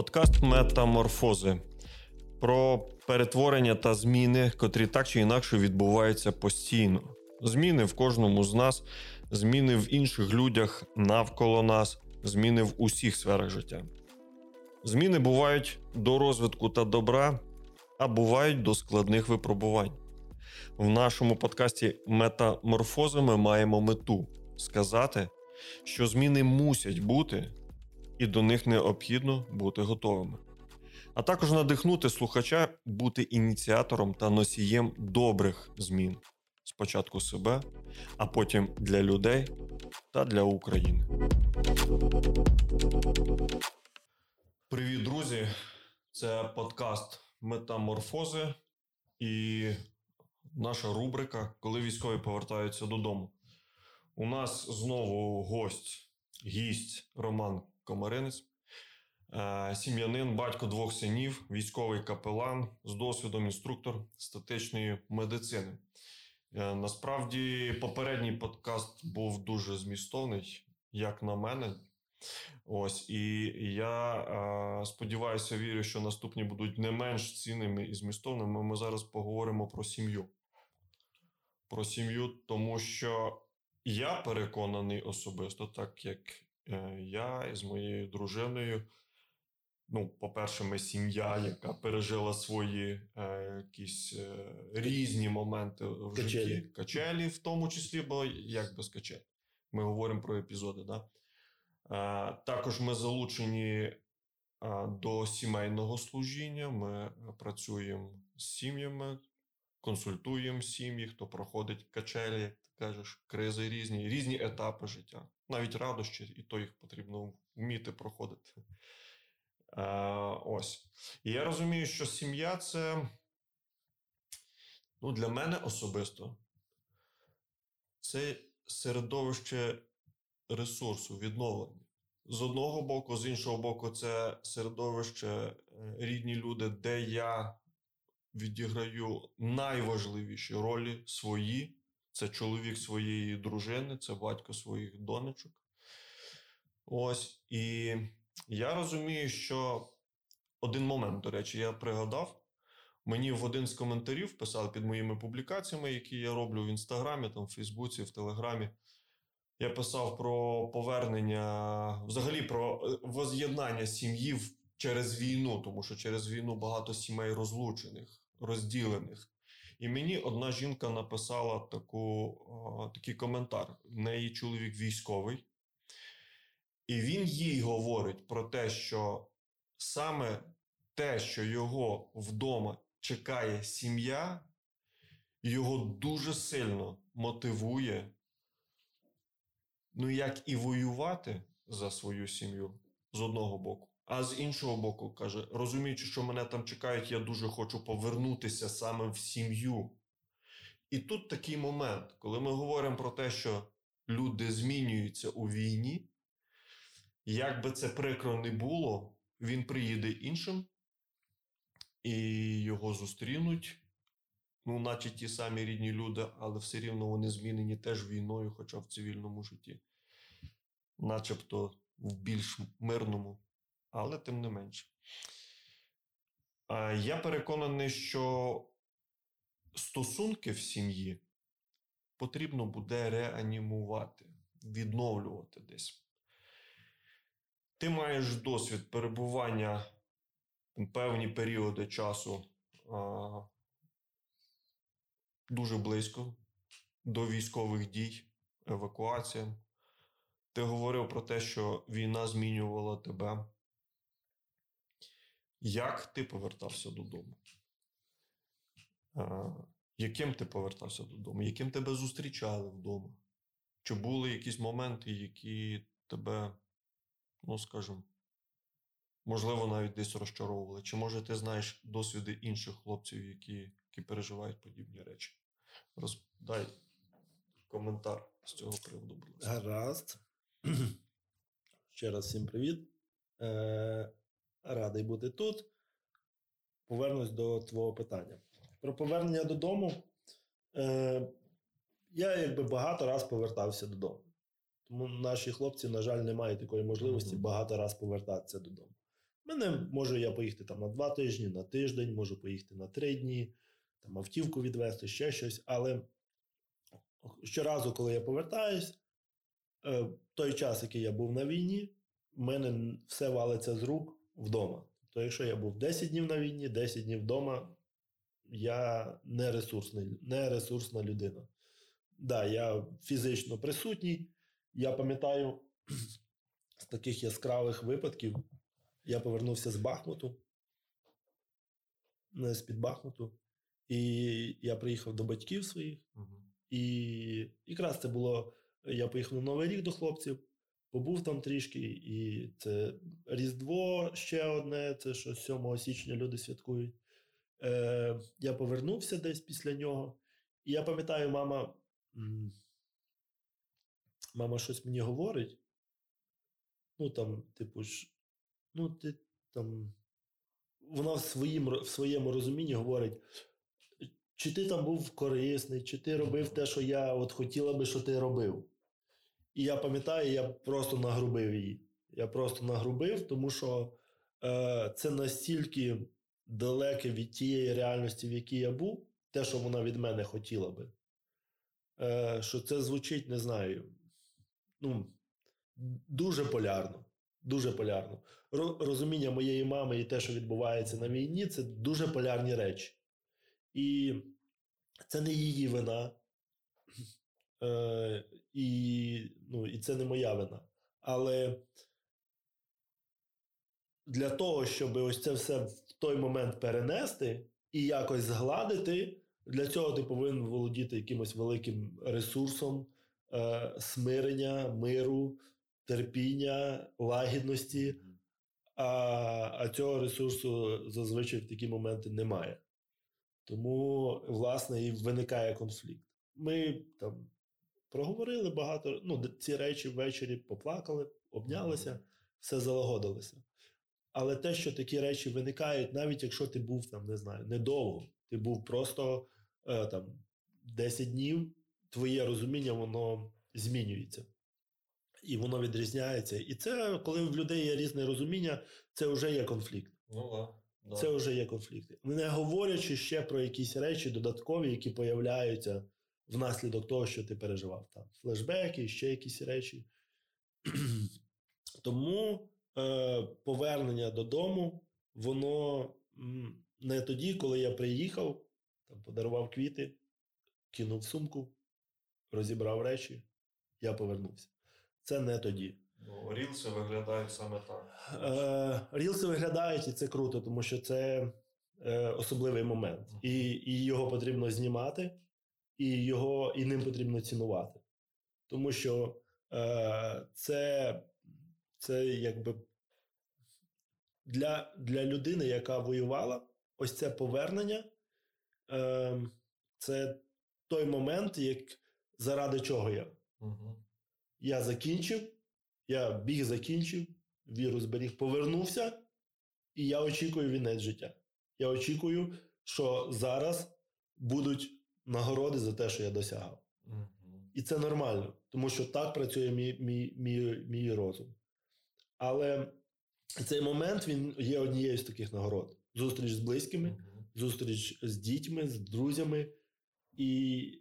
Подкаст Метаморфози про перетворення та зміни, котрі так чи інакше відбуваються постійно. Зміни в кожному з нас, зміни в інших людях навколо нас, зміни в усіх сферах життя. Зміни бувають до розвитку та добра, а бувають до складних випробувань. В нашому подкасті Метаморфози ми маємо мету сказати, що зміни мусять бути, і до них необхідно бути готовими. А також надихнути слухача бути ініціатором та носієм добрих змін спочатку себе, а потім для людей та для України. Привіт, друзі! Це подкаст Метаморфози і наша рубрика Коли військові повертаються додому. У нас знову гость, гість Роман Комаринець, е, сім'янин, батько двох синів, військовий капелан з досвідом інструктор статичної медицини. Е, насправді, попередній подкаст був дуже змістовний, як на мене. Ось і я е, сподіваюся, вірю, що наступні будуть не менш цінними і змістовними. Ми зараз поговоримо про сім'ю. Про сім'ю, тому що я переконаний особисто, так як я з моєю дружиною. Ну, по-перше, ми сім'я, яка пережила свої е, якісь е, різні моменти в Качелі. житті. Качелі, в тому числі, бо як без качель. Ми говоримо про епізоди. Да? Е, також ми залучені е, до сімейного служіння. Ми працюємо з сім'ями, консультуємо сім'ї, хто проходить качелі, як ти кажеш, кризи різні, різні етапи життя, навіть радощі, і то їх потрібно вміти проходити. Е, ось. І я розумію, що сім'я це ну, для мене особисто це середовище ресурсу, відновлення. З одного боку, з іншого боку, це середовище е, рідні люди, де я відіграю найважливіші ролі свої. Це чоловік своєї дружини, це батько своїх донечок. Ось. І я розумію, що один момент, до речі, я пригадав. Мені в один з коментарів писали під моїми публікаціями, які я роблю в інстаграмі, там, в Фейсбуці, в Телеграмі. Я писав про повернення, взагалі про е, воз'єднання сім'ї через війну, тому що через війну багато сімей розлучених, розділених. І мені одна жінка написала таку, такий коментар. В неї чоловік військовий, і він їй говорить про те, що саме те, що його вдома чекає сім'я, його дуже сильно мотивує ну як і воювати за свою сім'ю з одного боку. А з іншого боку, каже, розуміючи, що мене там чекають, я дуже хочу повернутися саме в сім'ю. І тут такий момент, коли ми говоримо про те, що люди змінюються у війні, як би це прикро не було, він приїде іншим, і його зустрінуть. Ну, наче ті самі рідні люди, але все рівно вони змінені теж війною, хоча в цивільному житті, начебто в більш мирному, але тим не менше. Я переконаний, що стосунки в сім'ї потрібно буде реанімувати, відновлювати десь. Ти маєш досвід перебування певні періоди часу а, дуже близько до військових дій, евакуація. Ти говорив про те, що війна змінювала тебе. Як ти повертався додому? Яким ти повертався додому? Яким тебе зустрічали вдома? Чи були якісь моменти, які тебе, ну скажімо, можливо, навіть десь розчаровували? Чи може ти знаєш досвіди інших хлопців, які, які переживають подібні речі? Роздай коментар з цього приводу, будь ласка. Гаразд. Ще раз всім привіт. Е, радий бути тут. Повернусь до твого питання. Про повернення додому. Е, я якби багато раз повертався додому. Тому наші хлопці, на жаль, не мають такої можливості багато раз повертатися додому. Мене можу я поїхати там на два тижні, на тиждень, можу поїхати на три дні, там автівку відвести, ще щось. Але щоразу, коли я повертаюсь, е, той час, який я був на війні, в мене все валиться з рук вдома. То якщо я був 10 днів на війні, 10 днів вдома, я не ресурсний, не ресурсна людина. Да, я фізично присутній. Я пам'ятаю з таких яскравих випадків. Я повернувся з Бахмуту, не з-під Бахмуту, і я приїхав до батьків своїх. І якраз це було. Я поїхав на Новий рік до хлопців, побув там трішки, і це Різдво ще одне, це що 7 січня люди святкують. Е, Я повернувся десь після нього. І я пам'ятаю, мама. Мама щось мені говорить. Ну, там, типу, ж, ну, ти там. Вона в, своїм, в своєму розумінні говорить, чи ти там був корисний, чи ти робив те, що я от хотіла би, що ти робив. І я пам'ятаю, я просто нагрубив її. Я просто нагрубив, тому що е, це настільки далеке від тієї реальності, в якій я був, те, що вона від мене хотіла би. Е, Що це звучить, не знаю. Ну, дуже полярно. Дуже полярно. Розуміння моєї мами і те, що відбувається на війні, це дуже полярні речі. І це не її вина. Е, І ну, і це не моя вина. Але для того, щоб ось це все в той момент перенести і якось згладити, для цього ти повинен володіти якимось великим ресурсом е, смирення, миру, терпіння, лагідності. А, А цього ресурсу зазвичай в такі моменти немає. Тому, власне, і виникає конфлікт. Ми там проговорили багато, ну, ці речі ввечері поплакали, обнялися, все залагодилося. Але те, що такі речі виникають, навіть якщо ти був там, не знаю, недовго, ти був просто е, там 10 днів, твоє розуміння, воно змінюється. І воно відрізняється. І це, коли в людей є різне розуміння, це вже є конфлікт. Ну, да. Да. Це вже є конфлікти. Не говорячи ще про якісь речі додаткові, які появляються внаслідок того, що ти переживав. Там Флешбеки, ще якісь речі. Тому е, повернення додому, воно не тоді, коли я приїхав, там, подарував квіти, кинув сумку, розібрав речі, я повернувся. Це не тоді. Ну, Рілси виглядають саме так. Е, Рілси виглядають, і це круто, тому що це е, особливий момент. І і його потрібно знімати, і його, і ним потрібно цінувати. Тому що е, це це якби для для людини, яка воювала, ось це повернення. Е, Це той момент, як заради чого я. Угу. Я закінчив. Я біг закінчив, вірус зберіг, повернувся, і я очікую вінець життя. Я очікую, що зараз будуть нагороди за те, що я досягав. І це нормально, тому що так працює мій мій, мій, мій розум. Але цей момент він є однією з таких нагород: зустріч з близькими, mm-hmm. зустріч з дітьми, з друзями. І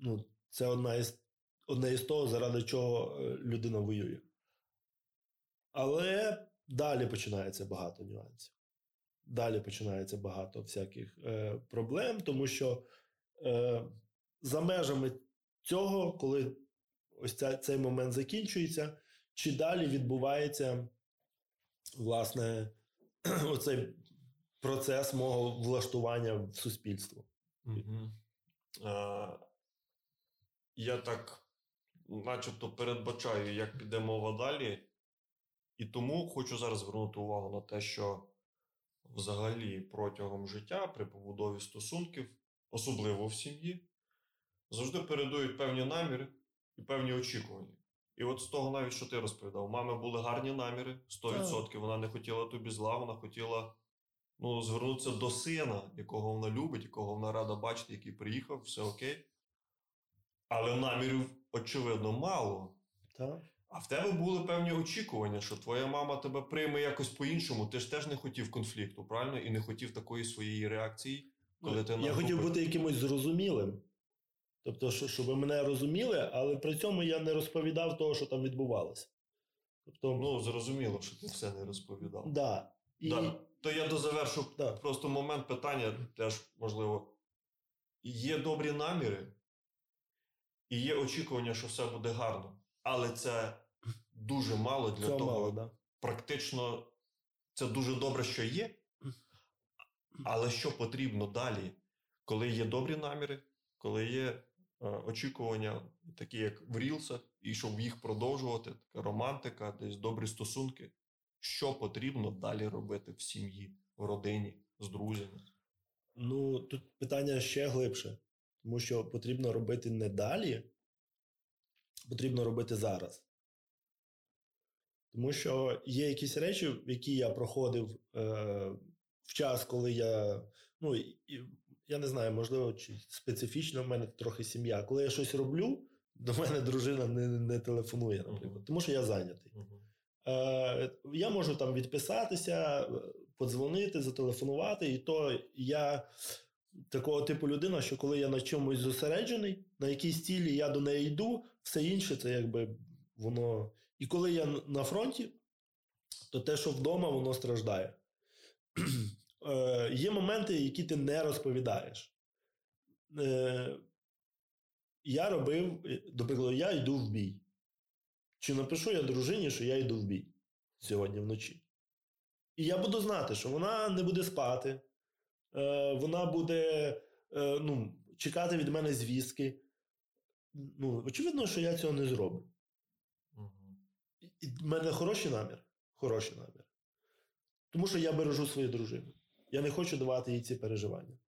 ну, це одна із одне із того, заради чого е, людина воює. Але далі починається багато нюансів. Далі починається багато всяких е, проблем, тому що е, за межами цього, коли ось ця, цей момент закінчується, чи далі відбувається власне оцей процес мого влаштування в суспільство. Угу. Е, Я так начебто передбачаю, як піде мова далі. І тому хочу зараз звернути увагу на те, що взагалі протягом життя при побудові стосунків, особливо в сім'ї, завжди передують певні наміри і певні очікування. І от з того, навіть що ти розповідав, у мами були гарні наміри, 100%. Так. Вона не хотіла тобі зла, вона хотіла ну, звернутися до сина, якого вона любить, якого вона рада бачити, який приїхав, все окей. Але намірів, очевидно, мало. Так. А в тебе були певні очікування, що твоя мама тебе прийме якось по-іншому. Ти ж теж не хотів конфлікту, правильно? І не хотів такої своєї реакції, коли ти Я хотів бути якимось зрозумілим. Тобто, що- щоб мене розуміли, але при цьому я не розповідав того, що там відбувалося. Тобто, Ну, зрозуміло, що ти все не розповідав. да. І, Да. То я дозавершу Да. просто момент питання, теж можливо. Є добрі наміри, і є очікування, що все буде гарно. Але це дуже мало для Цього того. мало, да. Практично це дуже добре, що є. Але що потрібно далі, коли є добрі наміри, коли є е, очікування, такі як в Рілсах, і щоб їх продовжувати, така романтика, десь добрі стосунки. Що потрібно далі робити в сім'ї, в родині, з друзями? Ну, тут питання ще глибше, тому що потрібно робити не далі, потрібно робити зараз. Тому що є якісь речі, які я проходив е, в час, коли я. Ну, я не знаю, можливо, чи специфічно в мене трохи сім'я. Коли я щось роблю, до мене дружина не, не телефонує, наприклад, тому що я зайнятий. Е, я можу там відписатися, е, подзвонити, зателефонувати, і то я такого типу людина, що коли я на чомусь зосереджений, на якійсь цілі я до неї йду, все інше це якби воно. І коли я на фронті, то те, що вдома, воно страждає. Е, Є моменти, які ти не розповідаєш. Е, Я робив, е, до прикладу, я йду в бій. Чи напишу я дружині, що я йду в бій сьогодні вночі. І я буду знати, що вона не буде спати, е, вона буде е, ну, чекати від мене звістки. Ну, очевидно, що я цього не зроблю. І- І в мене хороший намір. Хороший намір. Тому що я бережу свою дружину. Я не хочу давати їй ці переживання.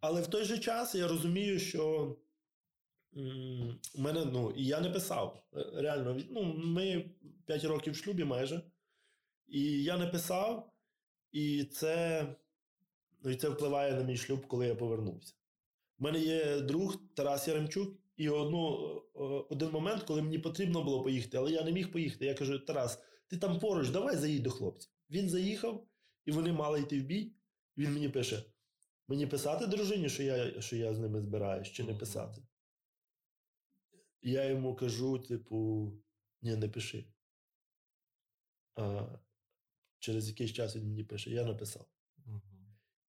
Але в той же час я розумію, що у мене, ну, і я не писав. Е, Реально, ну, ми 5 років в шлюбі майже. І я не писав, і це, ну, і це впливає на мій шлюб, коли я повернувся. У мене є друг Тарас Яремчук, і одну, один момент, коли мені потрібно було поїхати, але я не міг поїхати. Я кажу: Тарас, ти там поруч, давай заїдь до хлопців. Він заїхав, і вони мали йти в бій. Він мені пише: мені писати дружині, що я, що я з ними збираюсь, чи не писати. Я йому кажу: типу, ні, не пиши. А через якийсь час він мені пише: я написав.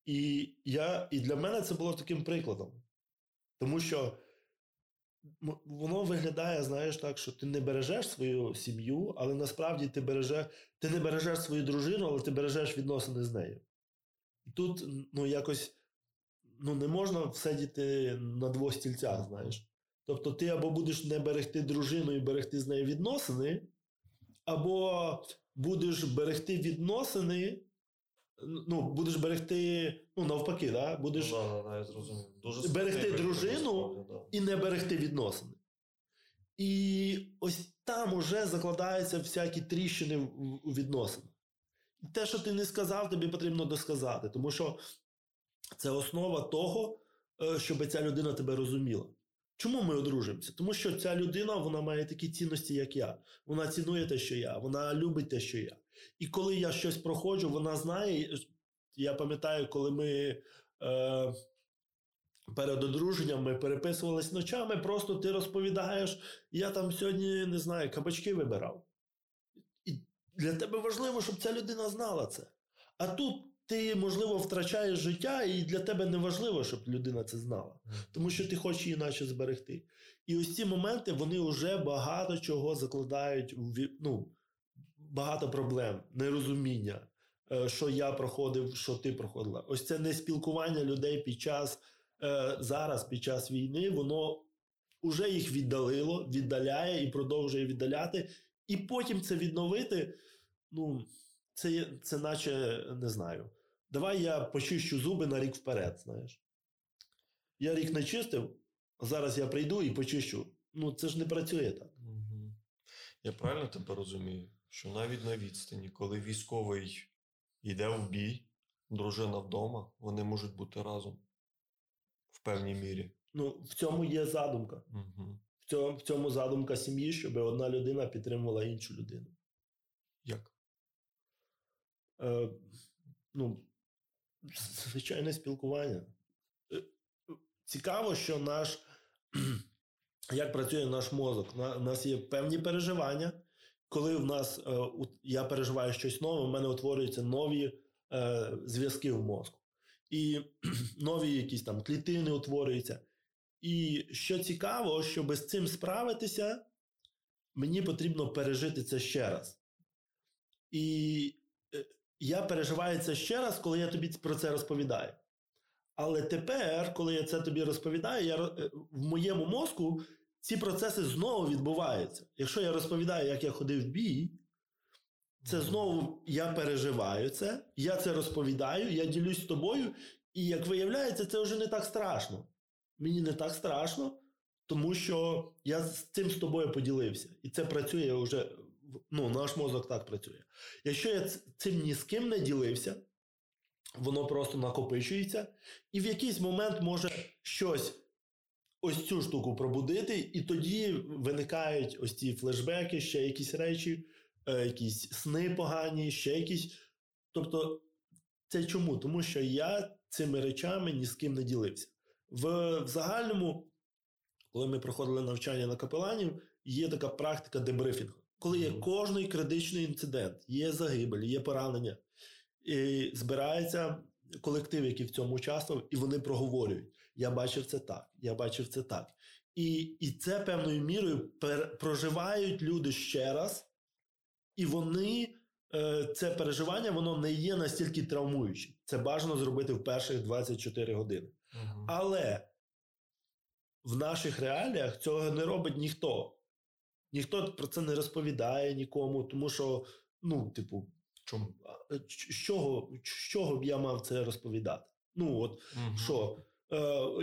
І, я, і для мене це було таким прикладом. Тому що воно виглядає, знаєш, так, що ти не бережеш свою сім'ю, але насправді ти, береже, ти не бережеш свою дружину, але ти бережеш відносини з нею. І тут ну, якось ну, не можна сидіти на двох стільцях, знаєш. Тобто ти або будеш не берегти дружину і берегти з нею відносини, або будеш берегти відносини, ну, будеш берегти, ну, навпаки, да? будеш Ну, да, да, да, я зрозумів. Дуже берегти дружину да. і не берегти відносини. І ось там уже закладаються всякі тріщини в- у відносинах. І те, що ти не сказав, тобі потрібно досказати, тому що це основа того, е, щоб ця людина тебе розуміла. Чому ми одружуємося? Тому що ця людина вона має такі цінності, як я. Вона цінує те, що я, вона любить те, що я. І коли я щось проходжу, вона знає. Я пам'ятаю, коли ми е, перед одруженням ми переписувались ночами, просто ти розповідаєш, я там сьогодні не знаю, кабачки вибирав. І для тебе важливо, щоб ця людина знала це. А тут ти, можливо, втрачаєш життя, і для тебе не важливо, щоб людина це знала тому що ти хочеш її наче зберегти. І ось ці моменти вони вже багато чого закладають ві- ну, багато проблем, нерозуміння, е, що я проходив, що ти проходила. Ось це неспілкування людей під час е, зараз, під час війни, воно вже їх віддалило, віддаляє і продовжує віддаляти. І потім це відновити. Ну, це, це наче не знаю. Давай я почищу зуби на рік вперед, знаєш. Я рік не чистив, а зараз я прийду і почищу. Ну, це ж не працює так. Мгм. Я правильно тебе розумію, що навіть на відстані, коли військовий йде в бій, дружина вдома, вони можуть бути разом в певній мірі. Ну, в цьому є задумка. Угу. В цьому, в цьому задумка сім'ї, щоб одна людина підтримувала іншу людину. Як? Е, ну, звичайне спілкування. Е, Цікаво, що наш. Як працює наш мозок? У нас є певні переживання. Коли в нас е, я переживаю щось нове, в мене утворюються нові е, зв'язки в мозку. І нові якісь там клітини утворюються. І що цікаво, щоб з цим справитися, мені потрібно пережити це ще раз. І е, я переживаю це ще раз, коли я тобі про це розповідаю. Але тепер, коли я це тобі розповідаю, я, в моєму мозку ці процеси знову відбуваються. Якщо я розповідаю, як я ходив в бій, це знову я переживаю це, я це розповідаю, я ділюсь з тобою, і як виявляється, це вже не так страшно. Мені не так страшно, тому що я з цим з тобою поділився. І це працює вже, ну, наш мозок так працює. Якщо я цим ні з ким не ділився, воно просто накопичується, і в якийсь момент може щось ось цю штуку пробудити, і тоді виникають ось ці флешбеки, ще якісь речі, е, якісь сни погані, ще якісь. Тобто, це чому? Тому що я цими речами ні з ким не ділився. В, в загальному, коли ми проходили навчання на капеланів, є така практика дебрифінгу. Коли є кожний критичний інцидент, є загибель, є поранення, і збирається колектив, який в цьому участвував, і вони проговорюють: я бачив це так, я бачив це так. І і це певною мірою пер, проживають люди ще раз, і вони е, це переживання воно не є настільки травмуючим. Це бажано зробити в перших 24 години. Угу. Але в наших реаліях цього не робить ніхто. Ніхто про це не розповідає нікому, тому що, ну, типу, Чому? З чого з чого б я мав це розповідати? Ну, от угу. що,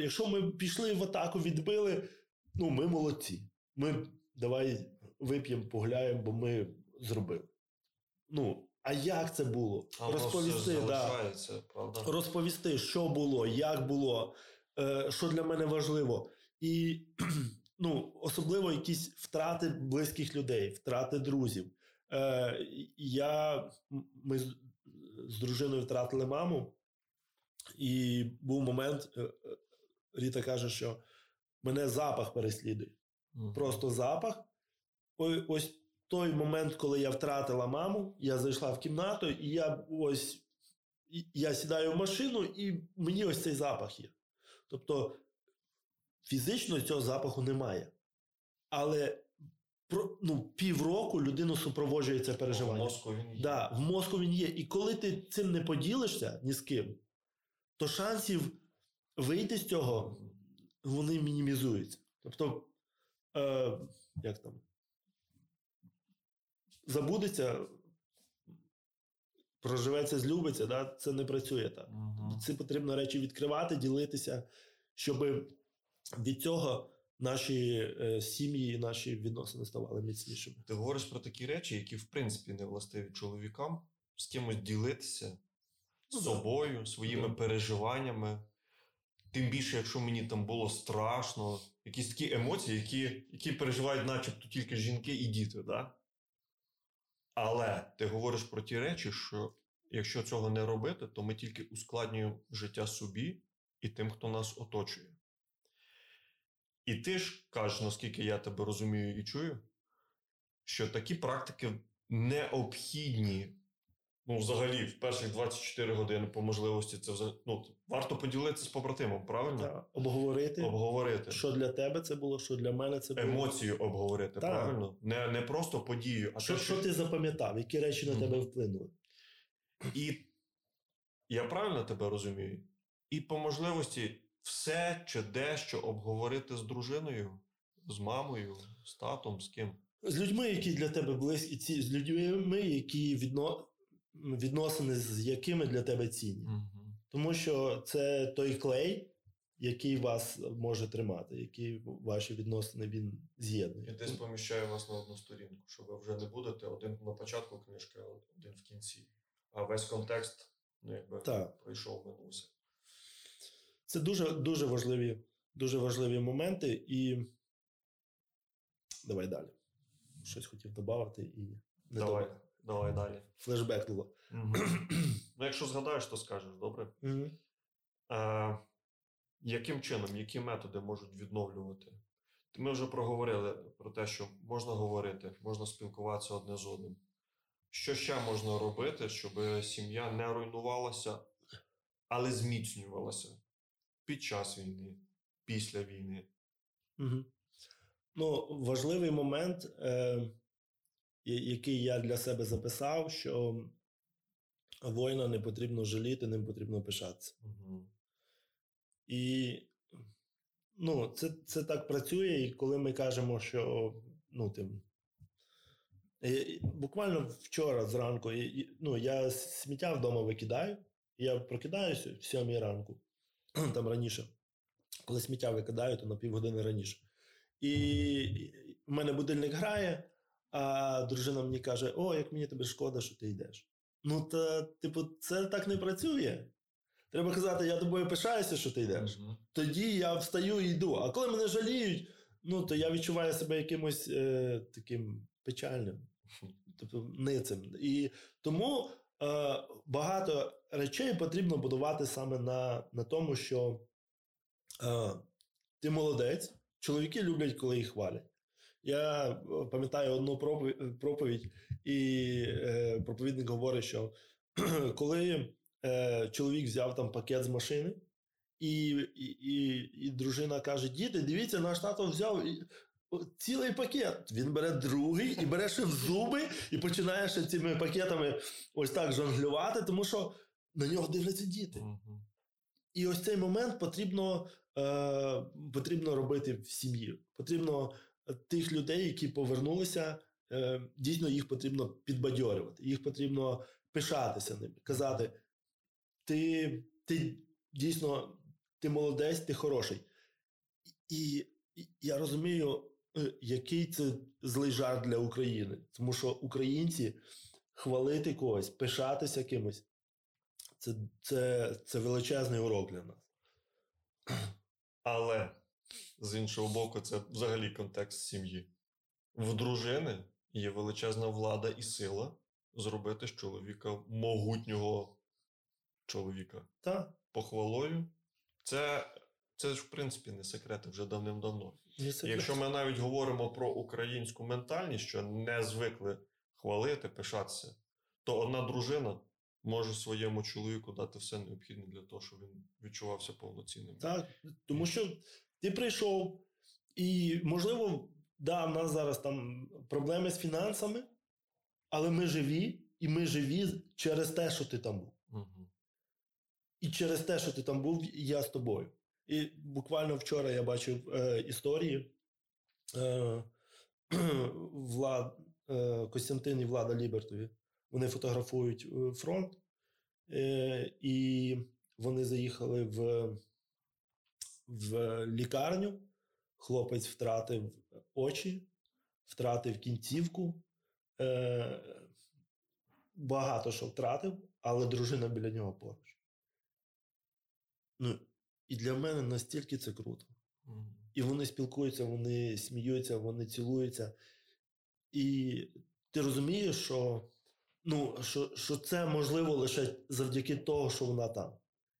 якщо ми пішли в атаку, відбили, ну, ми молодці. Ми давай вип'ємо, погуляємо, бо ми зробили. Ну, а як це було? А розповісти, да, правда? розповісти, що було, як було, е, що для мене важливо. І ну, особливо якісь втрати близьких людей, втрати друзів. Е, я, Ми з, з дружиною втратили маму, і був момент, е, е, Ріта каже, що мене запах переслідує. Mm. Просто запах. Ось, ось той момент, коли я втратила маму, я зайшла в кімнату, і я ось я сідаю в машину, і мені ось цей запах є. Тобто фізично цього запаху немає. Але ну, півроку людину супроводжує це переживання. В мозку він є. Да, в мозку він є. І коли ти цим не поділишся ні з ким, то шансів вийти з цього вони мінімізуються. Тобто, е, як там, забудеться, проживеться, злюбиться, да? це не працює так. Угу. Це потрібно речі відкривати, ділитися, щоб від цього наші е, сім'ї, наші відносини ставали міцнішими. Ти говориш про такі речі, які в принципі не властиві чоловікам, з кимось ділитися ну, собою, своїми переживаннями. Тим більше, якщо мені там було страшно, якісь такі емоції, які які переживають, начебто, тільки жінки і діти. Да? Але ти говориш про ті речі, що якщо цього не робити, то ми тільки ускладнюємо життя собі і тим, хто нас оточує. І ти ж кажеш, наскільки я тебе розумію і чую, що такі практики необхідні. Ну, взагалі, в перших 24 години по можливості це ну, варто поділитися з побратимом, правильно? Так, Обговорити, обговорити. Що для тебе це було, що для мене це було. Емоцію обговорити, так. правильно? Не не просто подію, а що, те, що... що ти запам'ятав, які речі на mm. тебе вплинули. І я правильно тебе розумію? І по можливості все чи дещо обговорити з дружиною, з мамою, з татом, з ким? З людьми, які для тебе близькі, ці, з людьми, які відно, відносини, з якими для тебе цінні. Угу. Тому що це той клей, який вас може тримати, який ваші відносини він з'єднує. І десь поміщає вас на одну сторінку, що ви вже не будете один на початку книжки, а один в кінці. А весь контекст ну, якби так. пройшов минувся. Це дуже дуже важливі дуже важливі моменти. І Давай далі. Щось хотів додати і не Давай, добре. Давай далі. Флешбекнуло. Угу. ну, якщо згадаєш, то скажеш, добре? Угу. Е, яким чином, які методи можуть відновлювати? Ми вже проговорили про те, що можна говорити, можна спілкуватися одне з одним. Що ще можна робити, щоб сім'я не руйнувалася, але зміцнювалася під час війни, після війни? Угу. Ну, важливий момент, е, який я для себе записав, що воїна не потрібно жаліти, ним потрібно пишатися. Угу. І ну, це це так працює, і коли ми кажемо, що ну, тим, буквально вчора зранку ну, я сміття вдома викидаю, я прокидаюся в сьомій ранку, там раніше. Коли сміття викидаю, то на півгодини раніше. І в мене будильник грає, а дружина мені каже: О, як мені тебе шкода, що ти йдеш. Ну, та, типу, це так не працює. Треба казати, я тобою пишаюся, що ти йдеш. Угу. Тоді я встаю і йду. А коли мене жаліють, ну то я відчуваю себе якимось е, таким печальним, тобто ницим. І тому е, багато речей потрібно будувати саме на, на тому, що е, ти молодець, чоловіки люблять, коли їх хвалять. Я пам'ятаю одну проповідь, і е, проповідник говорить, що коли е, чоловік взяв там пакет з машини, і і, і, і дружина каже: Діти, дивіться, наш тато взяв цілий пакет. Він бере другий і бере ще в зуби, і починає ще цими пакетами ось так жонглювати, тому що на нього дивляться діти. І ось цей момент потрібно, е, потрібно робити в сім'ї. Потрібно тих людей, які повернулися, е, дійсно їх потрібно підбадьорювати, їх потрібно пишатися ними, казати: ти, ти дійсно ти молодець, ти хороший. І, я розумію, е, який це злий жарт для України, тому що українці хвалити когось, пишатися кимось. Це, це, це величезний урок для нас. Але з іншого боку, це взагалі контекст сім'ї. В дружини є величезна влада і сила зробити з чоловіка могутнього чоловіка. Так. Похвалою. Це, це ж, в принципі, не секрет вже давним-давно. Якщо ми навіть говоримо про українську ментальність, що не звикли хвалити, пишатися, то одна дружина може своєму чоловіку дати все необхідне для того, щоб він відчувався повноцінним. Так, тому що ти прийшов, і, можливо, да, в нас зараз там проблеми з фінансами, але ми живі, і ми живі через те, що ти там був. Угу. І через те, що ти там був, я з тобою. І буквально вчора я бачив е, історії е, Влад, е, Костянтин і Влада Лібертові. Вони фотографують е, фронт, е, і вони заїхали в, в лікарню. Хлопець втратив очі, втратив кінцівку. Е, багато що втратив, але дружина біля нього поруч. Ну, і для мене настільки це круто. І вони спілкуються, вони сміються, вони цілуються. І ти розумієш, що ну, що, що це можливо лише завдяки того, що вона там.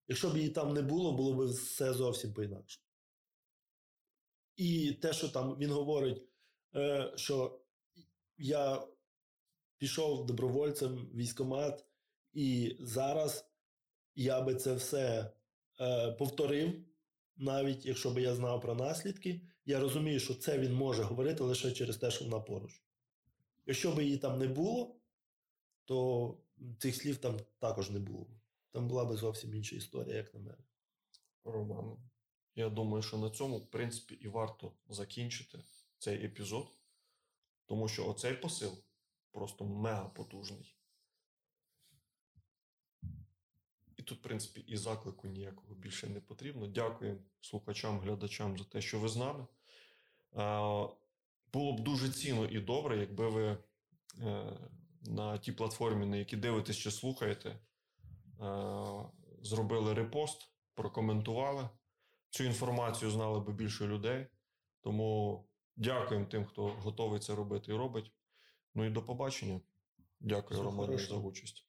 Якщо б її там не було, було б все зовсім по-інакше. І те, що там він говорить, е, що я пішов добровольцем в військомат, і зараз я би це все е, повторив, навіть якщо би я знав про наслідки. Я розумію, що це він може говорити лише через те, що вона поруч. Якщо б її там не було, то цих слів там також не було. Там була би зовсім інша історія, як на мене. Роман, я думаю, що на цьому, в принципі, і варто закінчити цей епізод, тому що оцей посил просто мега потужний. І тут, в принципі, і заклику ніякого більше не потрібно. Дякую слухачам, глядачам за те, що ви з нами. Було б дуже цінно і добре, якби ви е, на тій платформі, на якій дивитесь чи слухаєте, зробили репост, прокоментували. Цю інформацію знали би більше людей. Тому Дякуємо тим, хто готовий це робити і робить. Ну і до побачення. Дякую, Романе, за участь.